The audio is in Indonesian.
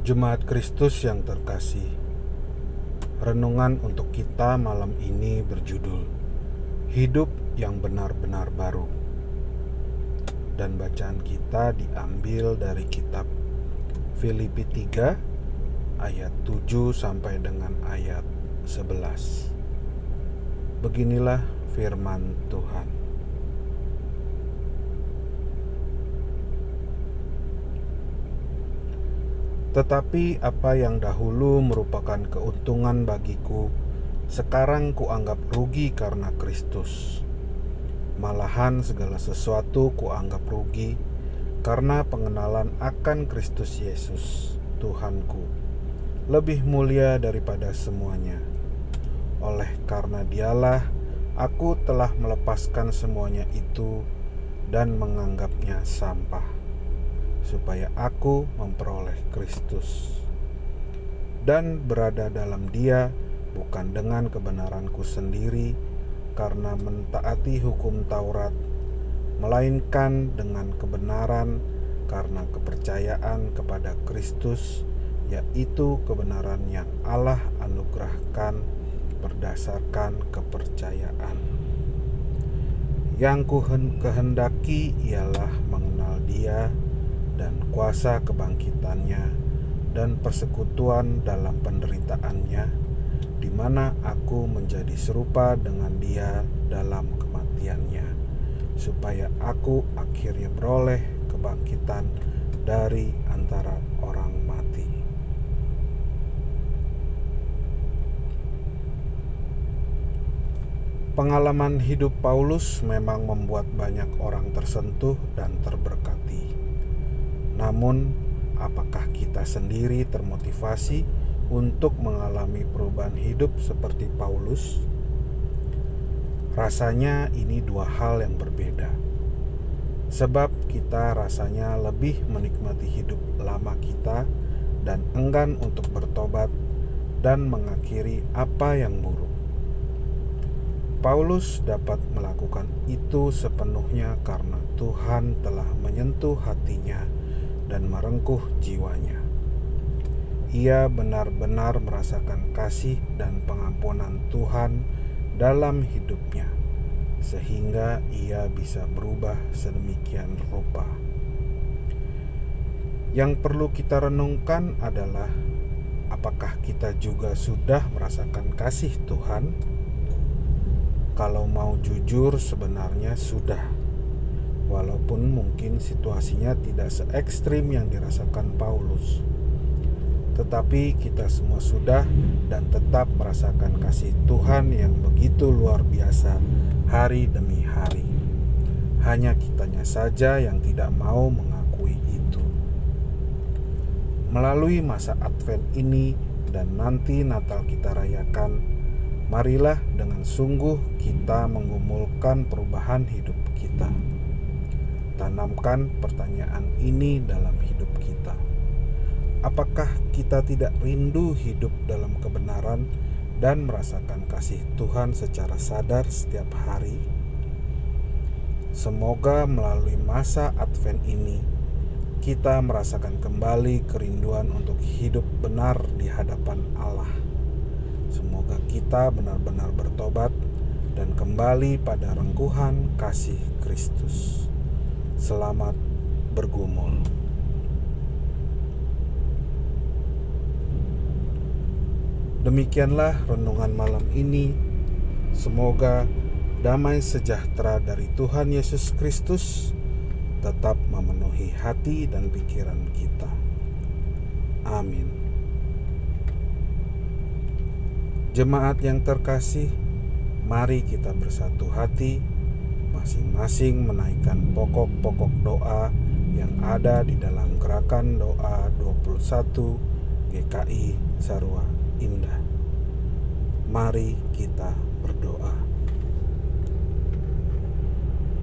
Jemaat Kristus yang terkasih, renungan untuk kita malam ini berjudul "Hidup yang Benar-benar Baru", dan bacaan kita diambil dari Kitab Filipi 3 ayat 7 sampai dengan ayat 11. Beginilah firman Tuhan. Tetapi apa yang dahulu merupakan keuntungan bagiku, sekarang kuanggap rugi karena Kristus. Malahan segala sesuatu kuanggap rugi karena pengenalan akan Kristus Yesus, Tuhanku, lebih mulia daripada semuanya. Oleh karena dialah aku telah melepaskan semuanya itu dan menganggapnya sampah supaya aku memperoleh Kristus dan berada dalam Dia bukan dengan kebenaranku sendiri karena mentaati hukum Taurat, melainkan dengan kebenaran karena kepercayaan kepada Kristus, yaitu kebenaran yang Allah anugerahkan berdasarkan kepercayaan. Yang ku kehendaki ialah mengenal Dia dan kuasa kebangkitannya dan persekutuan dalam penderitaannya, di mana aku menjadi serupa dengan dia dalam kematiannya, supaya aku akhirnya beroleh kebangkitan dari antara orang mati. Pengalaman hidup Paulus memang membuat banyak orang tersentuh dan terberkati. Namun, apakah kita sendiri termotivasi untuk mengalami perubahan hidup seperti Paulus? Rasanya ini dua hal yang berbeda. Sebab kita rasanya lebih menikmati hidup lama kita dan enggan untuk bertobat dan mengakhiri apa yang buruk. Paulus dapat melakukan itu sepenuhnya karena Tuhan telah menyentuh hatinya dan merengkuh jiwanya. Ia benar-benar merasakan kasih dan pengampunan Tuhan dalam hidupnya, sehingga ia bisa berubah sedemikian rupa. Yang perlu kita renungkan adalah apakah kita juga sudah merasakan kasih Tuhan? Kalau mau jujur, sebenarnya sudah walaupun mungkin situasinya tidak se ekstrim yang dirasakan Paulus. Tetapi kita semua sudah dan tetap merasakan kasih Tuhan yang begitu luar biasa hari demi hari. Hanya kitanya saja yang tidak mau mengakui itu. Melalui masa Advent ini dan nanti Natal kita rayakan, marilah dengan sungguh kita mengumulkan perubahan hidup kita. Tanamkan pertanyaan ini dalam hidup kita. Apakah kita tidak rindu hidup dalam kebenaran dan merasakan kasih Tuhan secara sadar setiap hari? Semoga melalui masa Advent ini kita merasakan kembali kerinduan untuk hidup benar di hadapan Allah. Semoga kita benar-benar bertobat dan kembali pada rengkuhan kasih Kristus selamat bergumul. Demikianlah renungan malam ini. Semoga damai sejahtera dari Tuhan Yesus Kristus tetap memenuhi hati dan pikiran kita. Amin. Jemaat yang terkasih, mari kita bersatu hati masing-masing menaikkan pokok-pokok doa yang ada di dalam gerakan doa 21 GKI Sarwa Indah. Mari kita berdoa.